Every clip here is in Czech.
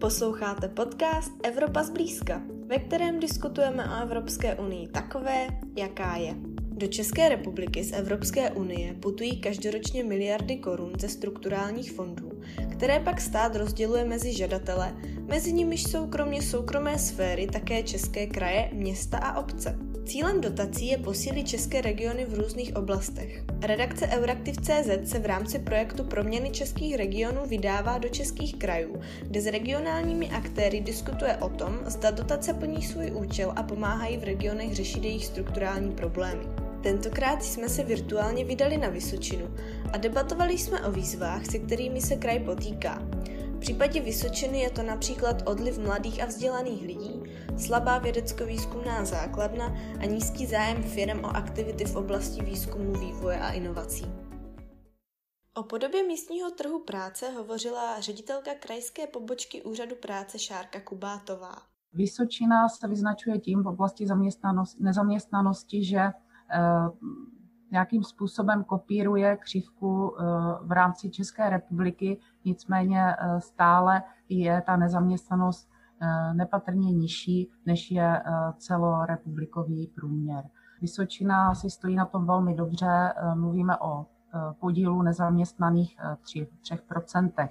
Posloucháte podcast Evropa zblízka, ve kterém diskutujeme o Evropské unii takové, jaká je. Do České republiky z Evropské unie putují každoročně miliardy korun ze strukturálních fondů, které pak stát rozděluje mezi žadatele, mezi nimiž jsou kromě soukromé sféry také české kraje, města a obce. Cílem dotací je posílit české regiony v různých oblastech. Redakce Euraktiv.cz se v rámci projektu Proměny českých regionů vydává do českých krajů, kde s regionálními aktéry diskutuje o tom, zda dotace plní svůj účel a pomáhají v regionech řešit jejich strukturální problémy. Tentokrát jsme se virtuálně vydali na Vysočinu a debatovali jsme o výzvách, se kterými se kraj potýká. V případě Vysočiny je to například odliv mladých a vzdělaných lidí, slabá vědecko-výzkumná základna a nízký zájem firm o aktivity v oblasti výzkumu, vývoje a inovací. O podobě místního trhu práce hovořila ředitelka krajské pobočky Úřadu práce Šárka Kubátová. Vysočina se vyznačuje tím v oblasti nezaměstnanosti, že eh, nějakým způsobem kopíruje křivku eh, v rámci České republiky, nicméně eh, stále je ta nezaměstnanost nepatrně nižší, než je eh, celorepublikový průměr. Vysočina si stojí na tom velmi dobře, eh, mluvíme o podílu nezaměstnaných 3, 3%.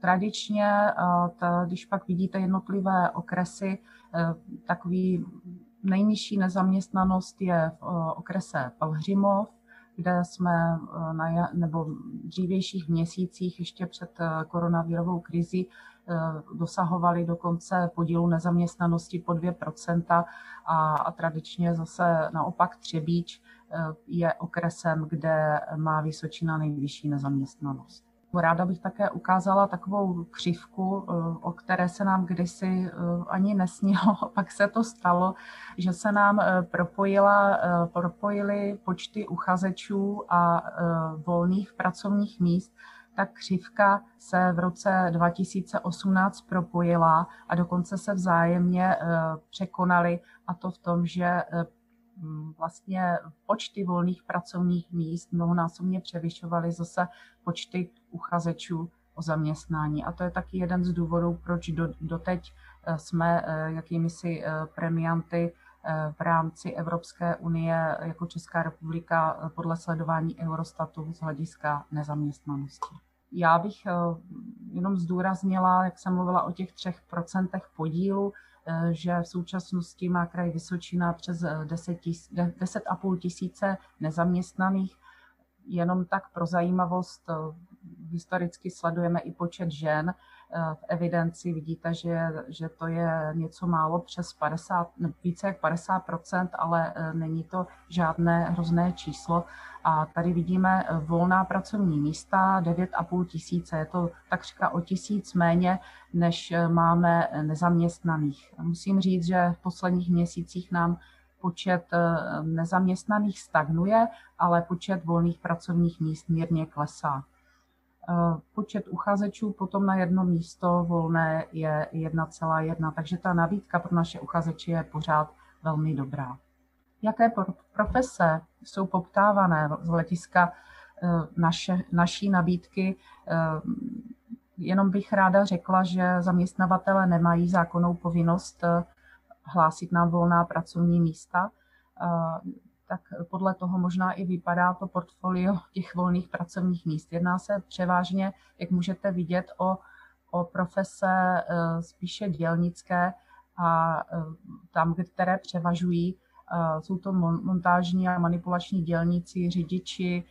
Tradičně, když pak vidíte jednotlivé okresy, takový nejnižší nezaměstnanost je v okrese Pelhřimov, kde jsme na, nebo v dřívějších měsících ještě před koronavirovou krizi Eh, dosahovali dokonce podílu nezaměstnanosti po 2% a, a tradičně zase naopak Třebíč eh, je okresem, kde má Vysočina nejvyšší nezaměstnanost. Ráda bych také ukázala takovou křivku, eh, o které se nám kdysi ani nesnilo, pak se to stalo, že se nám propojila, propojily počty uchazečů a volných pracovních míst ta křivka se v roce 2018 propojila a dokonce se vzájemně eh, překonaly a to v tom, že eh, vlastně počty volných pracovních míst mnohonásobně převyšovaly zase počty uchazečů o zaměstnání. A to je taky jeden z důvodů, proč do, doteď eh, jsme jakými si premianty v rámci Evropské unie jako Česká republika podle sledování Eurostatu z hlediska nezaměstnanosti. Já bych eh, jenom zdůraznila, jak jsem mluvila o těch třech procentech podílu, eh, že v současnosti má kraj Vysočina přes 10,5 10 tisíce nezaměstnaných. Jenom tak pro zajímavost, eh, historicky sledujeme i počet žen, v evidenci vidíte, že, že to je něco málo přes 50, více jak 50% ale e, není to žádné hrozné číslo. A tady vidíme e, volná pracovní místa, 9,5 tisíce, je to takřka o tisíc méně, než máme nezaměstnaných. Musím říct, že v posledních měsících nám počet nezaměstnaných stagnuje, ale počet volných pracovních míst mírně klesá. Eh, počet uchazečů potom na jedno místo volné je 1,1, takže ta nabídka pro naše uchazeče je pořád velmi dobrá. Jaké profese jsou poptávané z hlediska eh, naše, naší nabídky? Eh, jenom bych ráda řekla, že zaměstnavatele nemají zákonnou povinnost hlásit nám volná pracovní místa tak podle toho možná i vypadá to portfolio těch volných pracovních míst. Jedná se převážně, jak můžete vidět, o, o profese eh, spíše dělnické a eh, tam, které převažují, eh, jsou to montážní a manipulační dělníci, řidiči,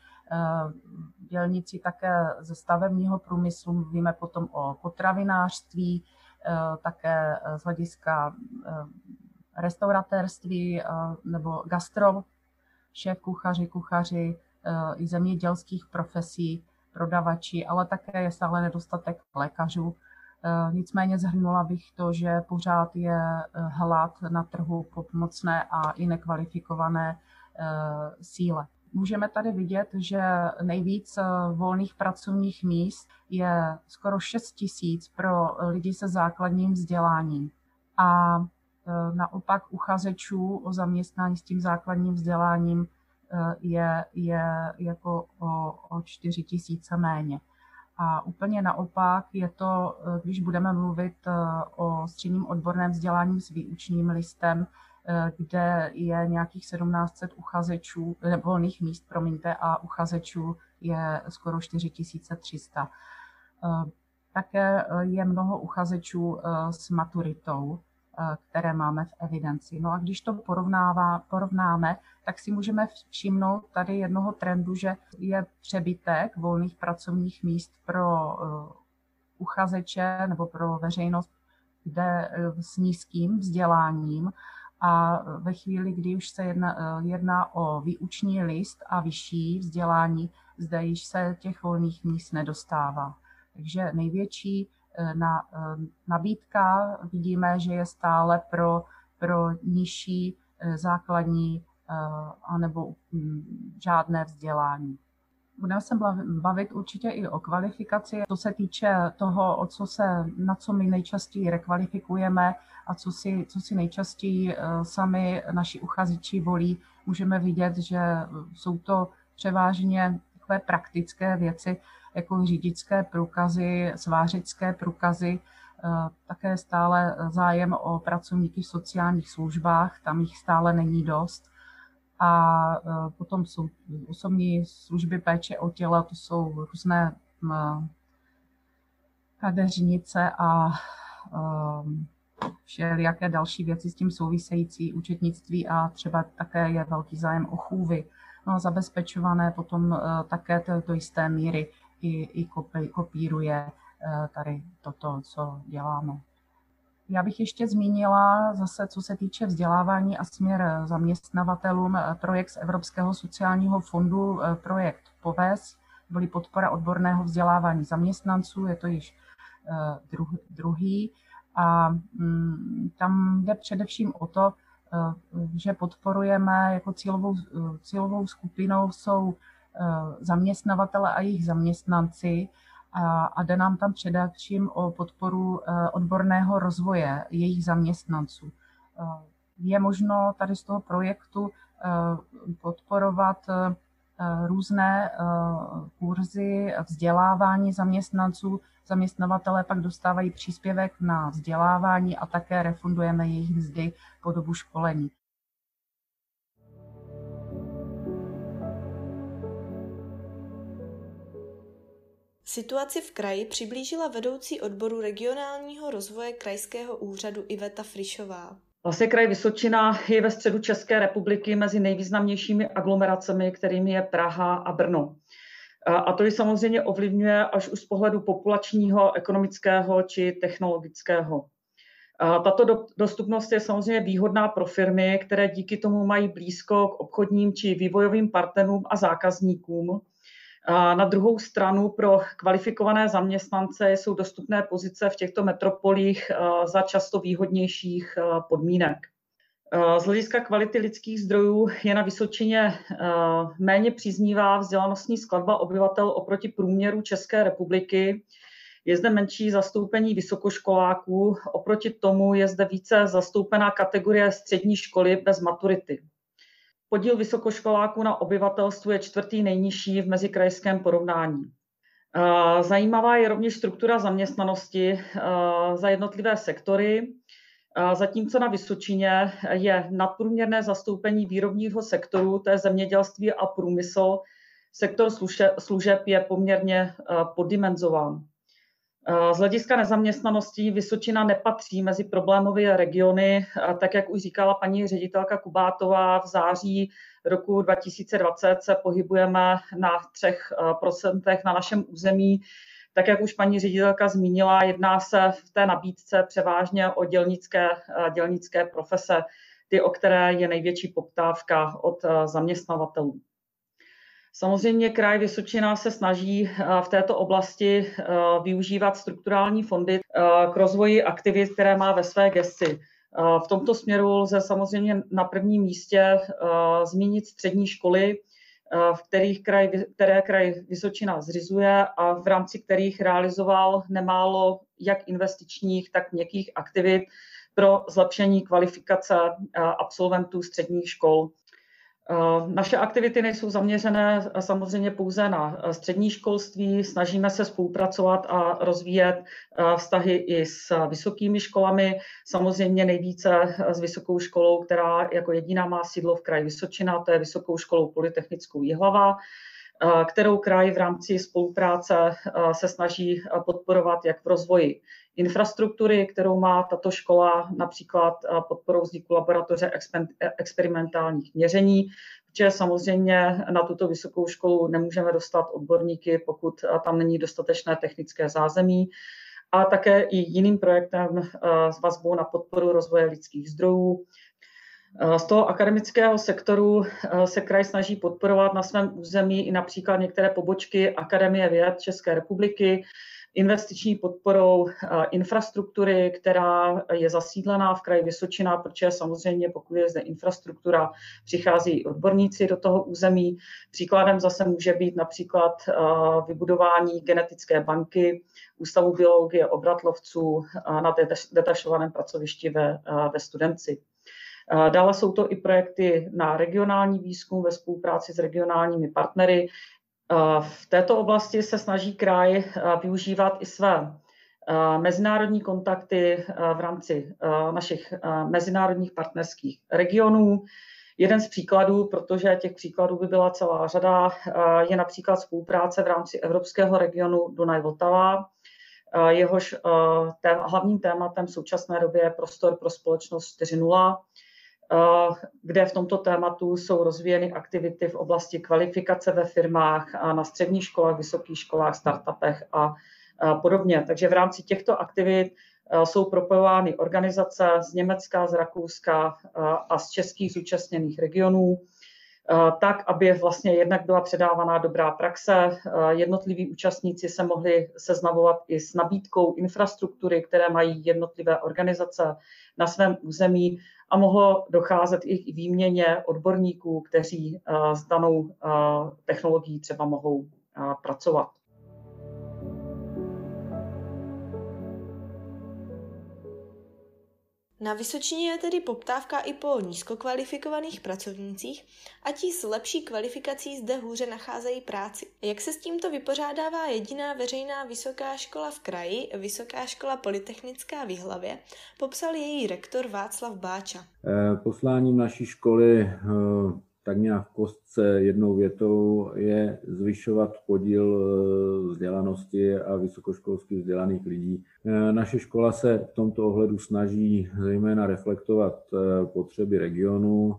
dělníci také ze stavebního průmyslu, mluvíme potom o potravinářství, také z hlediska restauratérství nebo gastro, šéf kuchaři, kuchaři eh, i zemědělských profesí, prodavači, ale také je stále nedostatek lékařů. Eh, nicméně zhrnula bych to, že pořád je eh, hlad na trhu po pomocné a i nekvalifikované síle. Můžeme tady vidět, že nejvíc volných pracovních míst je skoro 6 tisíc pro lidi se základním vzděláním. A naopak uchazečů o zaměstnání s tím základním vzděláním eh, je, je jako o, o 4 tisíce méně. A úplně naopak je to, když budeme mluvit o středním odborném vzdělání s výučním listem, kde je nějakých 1700 uchazečů, volných míst, promiňte, a uchazečů je skoro 4300. Také je mnoho uchazečů s maturitou, Eh, které máme v evidenci. No a když to porovnává, porovnáme, tak si můžeme všimnout tady jednoho trendu, že je přebytek volných pracovních míst pro eh, uchazeče nebo pro veřejnost, kde eh, s nízkým vzděláním a ve chvíli, kdy už se jedná, jedná o výuční list a vyšší vzdělání, zde již se těch volných míst nedostává. Takže největší Eh, na eh, nabídka vidíme, že je stále pro, pro nižší eh, základní anebo mm, žádné vzdělání. Budeme se bavit určitě i o kvalifikaci. To se týče toho, o co se, na co my nejčastěji rekvalifikujeme a co si, co si nejčastěji sami naši uchazeči volí, můžeme vidět, že jsou to převážně takové praktické věci, jako řidičské průkazy, svářické průkazy, eh, také stále zájem o pracovníky v sociálních službách, tam jich stále není dost. A eh, potom jsou osobní služby péče o těla, to jsou různé kadeřnice a eh, všelijaké další věci s tím související, účetnictví a třeba také je velký zájem o chůvy. No a zabezpečované potom také do jisté míry i, i kopí, kopíruje eh, tady toto, co děláme. Já bych ještě zmínila zase, co se týče vzdělávání a směr zaměstnavatelům, eh, projekt z Evropského sociálního fondu, eh, projekt POVES, byly podpora odborného vzdělávání zaměstnanců, je to již druhý. A mm, tam jde především o to, že podporujeme jako cílovou, cílovou skupinou jsou zaměstnavatele a jejich zaměstnanci a, jde nám tam především o podporu eh, odborného rozvoje jejich zaměstnanců. Eh, je možno tady z toho projektu podporovat různé kurzy vzdělávání zaměstnanců. Zaměstnavatele pak dostávají příspěvek na vzdělávání a také refundujeme jejich mzdy po dobu školení. Situaci v kraji přiblížila vedoucí odboru regionálního rozvoje krajského úřadu Iveta Frišová. Vlastně kraj Vysočina je ve středu České republiky mezi nejvýznamnějšími aglomeracemi, kterými je Praha a Brno. A to ji samozřejmě ovlivňuje až už z pohledu populačního, ekonomického či technologického. Tato dostupnost je samozřejmě výhodná pro firmy, které díky tomu mají blízko k obchodním či vývojovým partnerům a zákazníkům, na druhou stranu pro kvalifikované zaměstnance jsou dostupné pozice v těchto metropolích eh, za často výhodnějších eh, podmínek. Eh, z hlediska kvality lidských zdrojů je na Vysočině méně příznivá vzdělanostní skladba obyvatel oproti průměru České republiky. Je zde menší zastoupení vysokoškoláků, oproti tomu je zde více zastoupená kategorie střední školy bez maturity. Podíl vysokoškoláků na obyvatelstvu je čtvrtý nejnižší v mezikrajském porovnání. Zajímavá je rovněž struktura zaměstnanosti za jednotlivé sektory, zatímco na Vysočině je nadprůměrné zastoupení výrobního sektoru, to je zemědělství a průmysl. Sektor služeb je poměrně poddimenzován. Z hlediska nezaměstnanosti Vysočina nepatří mezi problémové regiony, tak jak už říkala paní ředitelka Kubátová, v září roku 2020 se pohybujeme na 3% na našem území. Tak jak už paní ředitelka zmínila, jedná se v té nabídce převážně o dělnické, dělnické profese, ty, o které je největší poptávka od zaměstnavatelů. Samozřejmě kraj Vysočina se snaží eh, v této oblasti eh, využívat strukturální fondy eh, k rozvoji aktivit, které má ve své gesci. V tomto směru lze samozřejmě na prvním místě zmínit střední školy, v kterých kraj, které kraj Vysočina zřizuje a v rámci kterých realizoval nemálo jak investičních, tak měkkých aktivit pro zlepšení kvalifikace absolventů středních škol. Naše aktivity nejsou zaměřené samozřejmě pouze na střední školství, snažíme se spolupracovat a rozvíjet vztahy i s vysokými školami, samozřejmě nejvíce s vysokou školou, která jako jediná má sídlo v kraji Vysočina, to je Vysokou školou Polytechnickou Jihlava, kterou kraj v rámci spolupráce se snaží podporovat jak v rozvoji infrastruktury, kterou má tato škola, například podporou vzniku laboratoře experimentálních měření, protože samozřejmě na tuto vysokou školu nemůžeme dostat odborníky, pokud tam není dostatečné technické zázemí. A také i jiným projektem s vazbou na podporu rozvoje lidských zdrojů, z toho akademického sektoru se kraj snaží podporovat na svém území i například některé pobočky Akademie věd České republiky, investiční podporou infrastruktury, která je zasídlená v kraji Vysočina, protože samozřejmě pokud je zde infrastruktura, přichází odborníci do toho území. Příkladem zase může být například vybudování genetické banky Ústavu biologie obratlovců na detašovaném pracovišti ve, ve Studenci. Dále jsou to i projekty na regionální výzkum ve spolupráci s regionálními partnery, v této oblasti se snaží kraj využívat i své mezinárodní kontakty v rámci našich mezinárodních partnerských regionů. Jeden z příkladů, protože těch příkladů by byla celá řada, je například spolupráce v rámci Evropského regionu Dunaj-Vltava, jehož hlavním tématem v současné době je prostor pro společnost 4.0, kde v tomto tématu jsou rozvíjeny aktivity v oblasti kvalifikace ve firmách, a na středních školách, vysokých školách, startupech a podobně. Takže v rámci těchto aktivit jsou propojovány organizace z Německa, z Rakouska a z českých zúčastněných regionů, tak, aby vlastně jednak byla předávaná dobrá praxe, jednotliví účastníci se mohli seznamovat i s nabídkou infrastruktury, které mají jednotlivé organizace na svém území a mohlo docházet i k výměně odborníků, kteří eh, s danou eh, technologií třeba mohou eh, pracovat. Na Vysočině je tedy poptávka i po nízkokvalifikovaných pracovnících a ti s lepší kvalifikací zde hůře nacházejí práci. Jak se s tímto vypořádává jediná veřejná vysoká škola v kraji, Vysoká škola Polytechnická v Jihlavě, popsal její rektor Václav Báča. Eh, posláním naší školy eh, tak nějak v kostce jednou větou je zvyšovat podíl eh, vzdělanosti a vysokoškolských vzdělaných lidí. Eh, naše škola se v tomto ohledu snaží zejména reflektovat eh, potřeby regionu.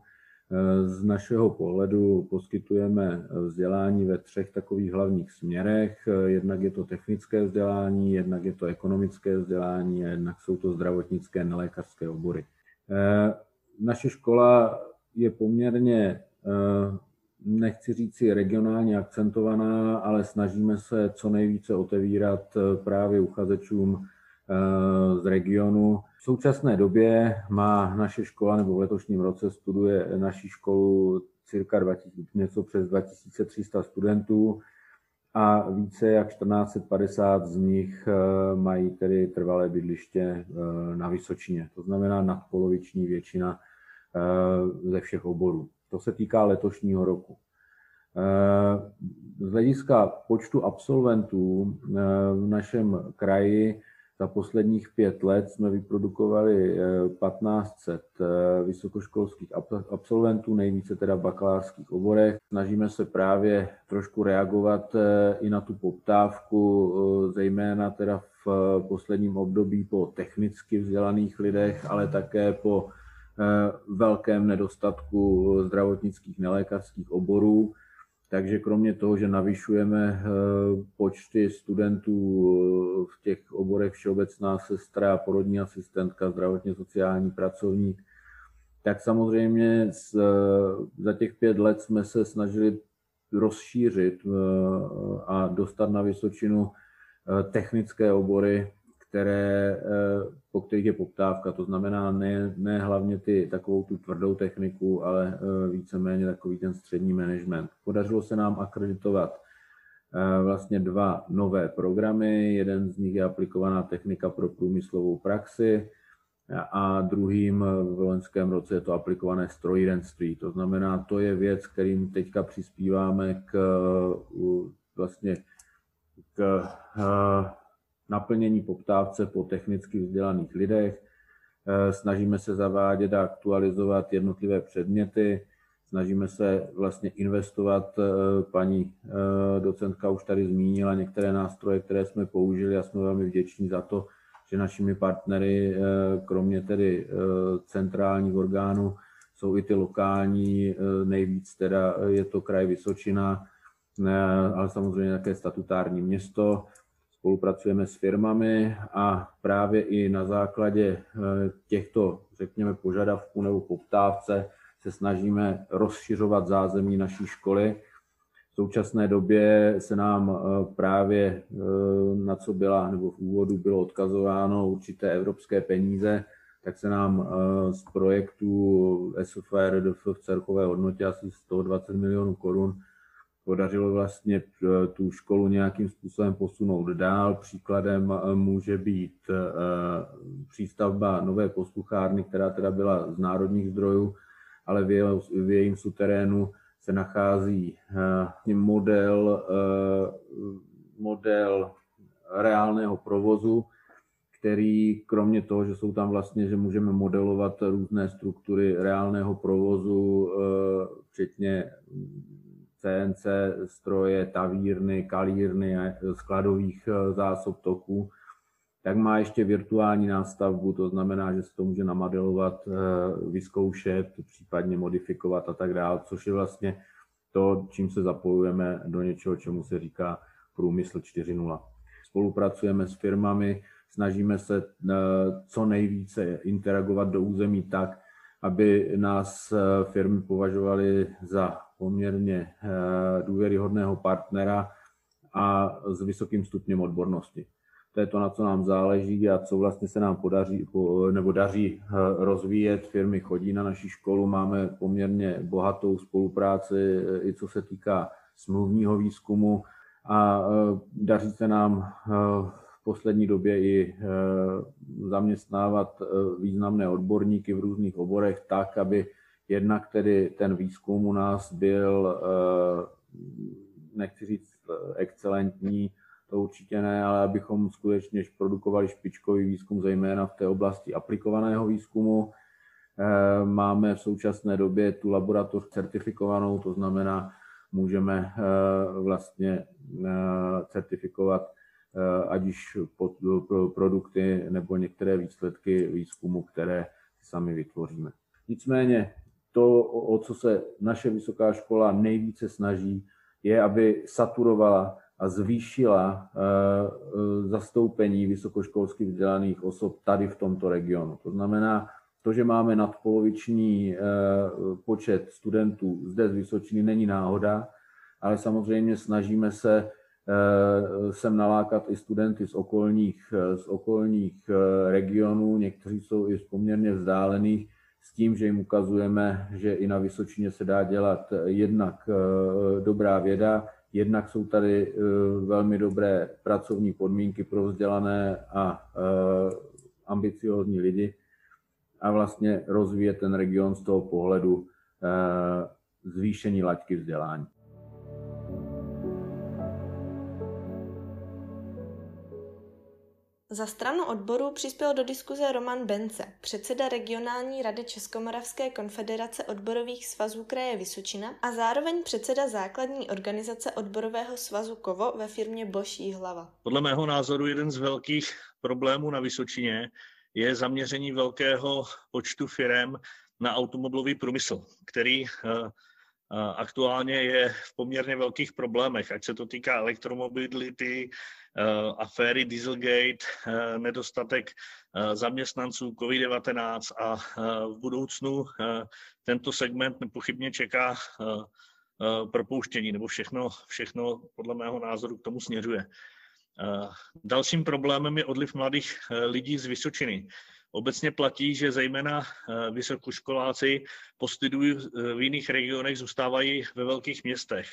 Z našeho pohledu poskytujeme vzdělání ve třech takových hlavních směrech. Jednak je to technické vzdělání, jednak je to ekonomické vzdělání a jednak jsou to zdravotnické nelékařské obory. Naše škola je poměrně nechci říct si regionálně akcentovaná, ale snažíme se co nejvíce otevírat eh, právě uchazečům eh, z regionu. V současné době má naše škola, nebo v letošním roce studuje naší školu cirka 20, něco přes 2300 studentů a více jak 1450 z nich mají tedy trvalé bydliště na Vysočině. To znamená nadpoloviční většina ze všech oborů. To se týká letošního roku. Eh, z hlediska počtu absolventů eh, v našem kraji za posledních pět let jsme vyprodukovali 1500 eh, vysokoškolských absolventů, nejvíce teda v bakalářských oborech. Snažíme se právě trošku reagovat i na tu poptávku, zejména teda v posledním období po technicky vzdělaných lidech, ale také po velkém nedostatku zdravotnických nelékařských oborů. Takže kromě toho, že navyšujeme eh, počty studentů eh, v těch oborech všeobecná sestra, porodní asistentka, zdravotně sociální pracovník, tak samozřejmě za těch pět let jsme se snažili rozšířit a dostat na Vysočinu technické obory, které, eh, po kterých je poptávka. To znamená ne, ne hlavně ty, takovou tu tvrdou techniku, ale eh, víceméně takový ten střední management. Podařilo se nám akreditovat eh, vlastně dva nové programy. Jeden z nich je aplikovaná technika pro průmyslovou praxi a druhým v loňském roce je to aplikované strojírenství. To znamená, to je věc, kterým teďka přispíváme k vlastně k naplnění poptávce po technicky vzdělaných lidech. Snažíme se zavádět a aktualizovat jednotlivé předměty, snažíme se vlastně investovat. Paní docentka už tady zmínila některé nástroje, které jsme použili a jsme velmi vděční za to, že našimi partnery, eh, kromě tedy eh, centrálních orgánů, jsou i ty lokální, eh, nejvíc teda je to kraj Vysočina, ale samozřejmě také statutární město. Spolupracujeme s firmami a právě i na základě těchto, řekněme, požadavků nebo poptávce se snažíme rozšiřovat zázemí naší školy, v současné době se nám eh, právě eh, na co byla, nebo v úvodu bylo odkazováno určité evropské peníze, tak se nám eh, z projektu SFRDF v celkové hodnotě asi 120 milionů korun podařilo vlastně tu školu nějakým způsobem posunout dál. Příkladem může být přístavba nové posluchárny, která teda byla z národních zdrojů, ale v jejím suterénu se nachází eh, model, eh, model reálného provozu, který kromě toho, že jsou tam vlastně, že můžeme modelovat různé struktury reálného provozu, eh, včetně CNC stroje, tavírny, kalírny, skladových zásob toků, tak má ještě virtuální nástavbu, to znamená, že se to může namodelovat, eh, vyzkoušet, případně modifikovat a tak dále, což je vlastně to, čím se zapojujeme do něčeho, čemu se říká průmysl 4.0. Spolupracujeme s firmami, snažíme se eh, co nejvíce interagovat do území tak, aby nás eh, firmy považovaly za poměrně důvěryhodného partnera a s vysokým stupněm odbornosti. To je to, na co nám záleží a co vlastně se nám podaří nebo daří eh, rozvíjet. Firmy chodí na naši školu, máme poměrně bohatou spolupráci eh, i co se týká smluvního výzkumu a eh, daří se nám v poslední době i zaměstnávat významné odborníky v různých oborech tak, aby jednak tedy ten výzkum u nás byl, nechci říct excelentní, to určitě ne, ale abychom skutečně produkovali špičkový výzkum, zejména v té oblasti aplikovaného výzkumu. Eh, máme v současné době tu laboratoř certifikovanou, to znamená, můžeme eh, vlastně eh, certifikovat ať již produkty nebo některé výsledky výzkumu, které sami vytvoříme. Nicméně to, o co se naše vysoká škola nejvíce snaží, je, aby saturovala a zvýšila eh, eh, zastoupení vysokoškolsky vzdělaných osob tady v tomto regionu. To znamená, to, že máme nadpoloviční eh, počet studentů zde z Vysočiny, není náhoda, ale samozřejmě snažíme se sem nalákat i studenty z okolních, z okolních regionů, někteří jsou i z poměrně vzdálených, s tím, že jim ukazujeme, že i na Vysočině se dá dělat jednak dobrá věda, Jednak jsou tady eh, velmi dobré pracovní podmínky pro vzdělané a eh, ambiciózní lidi a vlastně rozvíjet ten region z toho pohledu eh, zvýšení laťky vzdělání. Za stranu odboru přispěl do diskuze Roman Bence, předseda regionální rady Českomoravské konfederace odborových svazů kraje Vysočina a zároveň předseda základní organizace odborového svazu Kovo ve firmě Boží hlava. Podle mého názoru jeden z velkých problémů na Vysočině je zaměření velkého počtu firm na automobilový průmysl, který eh, eh, aktuálně je v poměrně velkých problémech, ať se to týká elektromobility, aféry Dieselgate, eh, nedostatek eh, zaměstnanců COVID-19 a v budoucnu tento segment nepochybně čeká propouštění, nebo všechno, všechno podle mého názoru k tomu směřuje. Dalším problémem je odliv mladých lidí z Vysočiny. Obecně platí, že zejména vysokoškoláci po studiu v jiných regionech zůstávají ve velkých městech.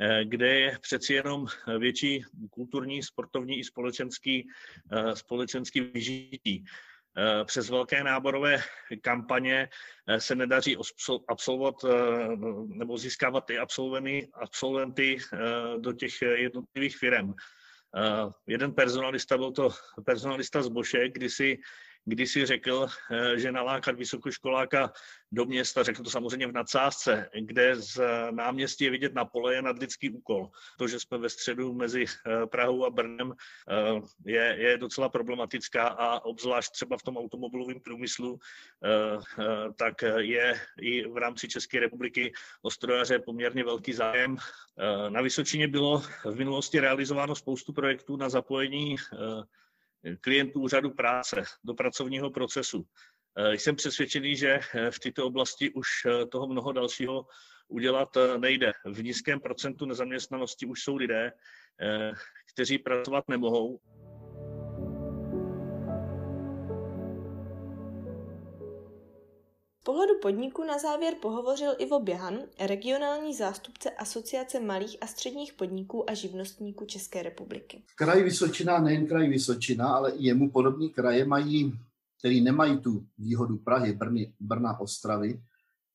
Eh, kde je přeci jenom větší kulturní, sportovní i společenský, eh, společenský vyžití. přes velké náborové kampaně se nedaří absolvovat nebo získávat ty absolventy, absolventy do těch jednotlivých firm. Jeden personalista, byl to personalista z Boše, kdy si řekl, eh, že nalákat vysokoškoláka do města, řekl to samozřejmě v nadsázce, kde z náměstí je vidět na pole, je nadlidský úkol. To, že jsme ve středu mezi eh, Prahou a Brnem, eh, je, je docela problematická a obzvlášť třeba v tom automobilovém průmyslu, tak je i v rámci České republiky o strojaře poměrně velký zájem. Na Vysočině bylo v minulosti realizováno spoustu projektů na zapojení klientů úřadu práce do pracovního procesu. Eh, jsem přesvědčený, že eh, v této oblasti už eh, toho mnoho dalšího udělat nejde. V nízkém procentu nezaměstnanosti už jsou lidé, kteří pracovat nemohou. Pohledu podniku na závěr pohovořil Ivo Běhan, regionální zástupce Asociace malých a středních podniků a živnostníků České republiky. Kraj Vysočina, nejen kraj Vysočina, ale i jemu podobní kraje mají, který nemají tu výhodu Prahy, Brny, Brna, Ostravy,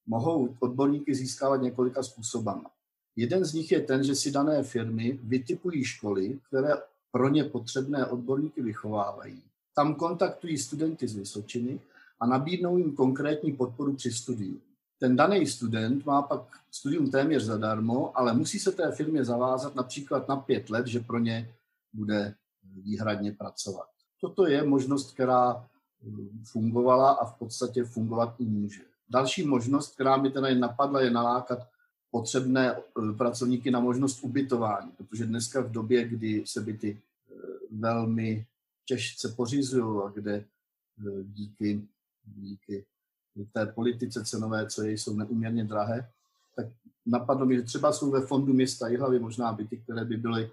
mohou odborníky získávat několika způsobama. Jeden z nich je ten, že si dané firmy vytipují školy, které pro ně potřebné odborníky vychovávají. Tam kontaktují studenty z Vysočiny a nabídnou jim konkrétní podporu při studiu. Ten daný student má pak studium téměř zadarmo, ale musí se té firmě zavázat například na pět let, že pro ně bude výhradně pracovat. Toto je možnost, která hm, fungovala a v podstatě fungovat i může. Další možnost, která mi teda napadla, je nalákat potřebné hm, pracovníky na možnost ubytování, protože dneska v době, kdy se byty hm, velmi těžce pořizují a kde díky díky té politice cenové, co je, jsou neuměrně drahé, tak napadlo mi, že třeba jsou ve fondu města Jihlavy možná byty, které by byly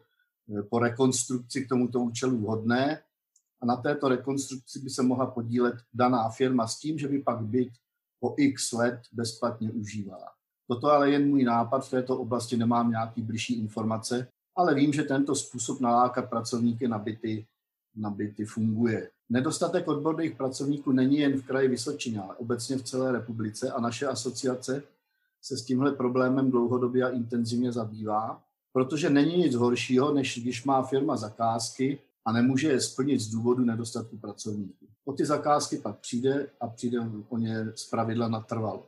eh, po rekonstrukci k tomuto účelu vhodné a na této rekonstrukci by se mohla podílet daná firma s tím, že by pak byt po x let bezplatně užívala. Toto ale jen můj nápad, v této oblasti nemám nějaký blížší informace, ale vím, že tento způsob nalákat pracovníky na byty, na byty funguje. Nedostatek odborných pracovníků není jen v kraji Vysočině, ale obecně v celé republice a naše asociace se s tímhle problémem dlouhodobě a intenzivně zabývá, protože není nic horšího, než když má firma zakázky a nemůže je splnit z důvodu nedostatku pracovníků. O ty zakázky pak přijde a přijde o ně z pravidla natrvalo.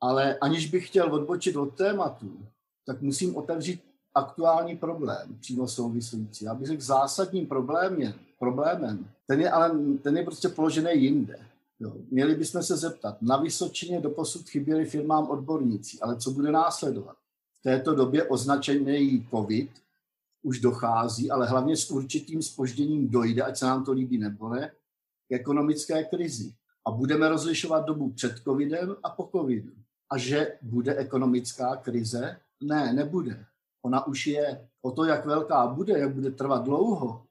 Ale aniž bych chtěl odbočit od tématu, tak musím otevřít aktuální problém, přímo související. Já bych řekl, zásadním problémem, problémem ten je ale ten je prostě položený jinde. Jo. Měli bychom se zeptat, na Vysočině doposud chyběli firmám odborníci, ale co bude následovat? V této době označený COVID už dochází, ale hlavně s určitým spožděním dojde, ať se nám to líbí nebo ne, k ekonomické krizi. A budeme rozlišovat dobu před covidem a po covidu. A že bude ekonomická krize? Ne, nebude. Ona už je. O to, jak velká bude, jak bude trvat dlouho,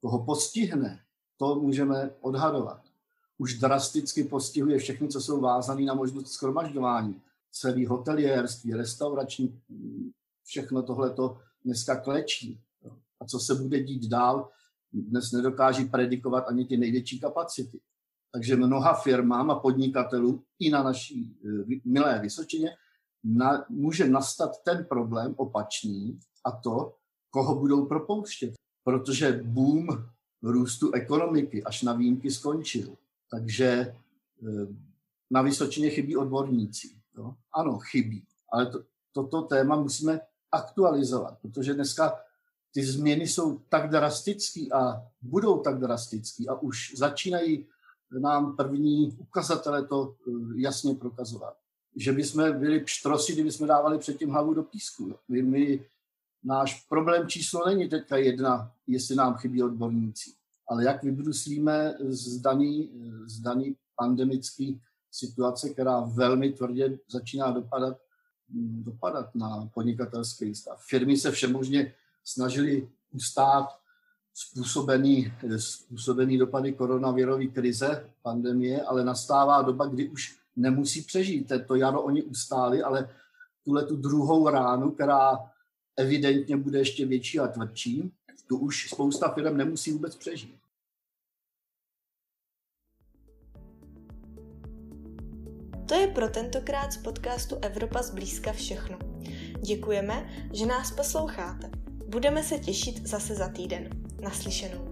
koho postihne, to můžeme odhadovat. Už drasticky postihuje všechny, co jsou vázané na možnost schromažďování. Celý hoteliérství, restaurační, všechno tohle to dneska klečí. A co se bude dít dál, dnes nedokáží predikovat ani ty největší kapacity. Takže mnoha firmám a podnikatelů i na naší eh, milé Vysočině na, může nastat ten problém opačný a to, koho budou propouštět. Protože boom růstu ekonomiky až na výjimky skončil. Takže eh, na Vysočině chybí odborníci. Jo? Ano, chybí. Ale to, toto téma musíme aktualizovat, protože dneska ty změny jsou tak drastické a budou tak drastické a už začínají nám první ukazatele to eh, jasně prokazovat. Že bychom byli pštrosi, kdyby jsme dávali předtím hlavu do písku. My, my náš problém číslo není teďka jedna, jestli nám chybí odborníci, ale jak vybruslíme z daný, z pandemický situace, která velmi tvrdě začíná dopadat, dopadat na podnikatelský stav. Firmy se všemožně snažili ustát způsobený, způsobený dopady koronavirové krize, pandemie, ale nastává doba, kdy už nemusí přežít. To jaro oni ustáli, ale tuhle tu druhou ránu, která evidentně bude ještě větší a tvrdší, tu už spousta firm nemusí vůbec přežít. To je pro tentokrát z podcastu Evropa zblízka všechno. Děkujeme, že nás posloucháte. Budeme se těšit zase za týden. Naslyšenou.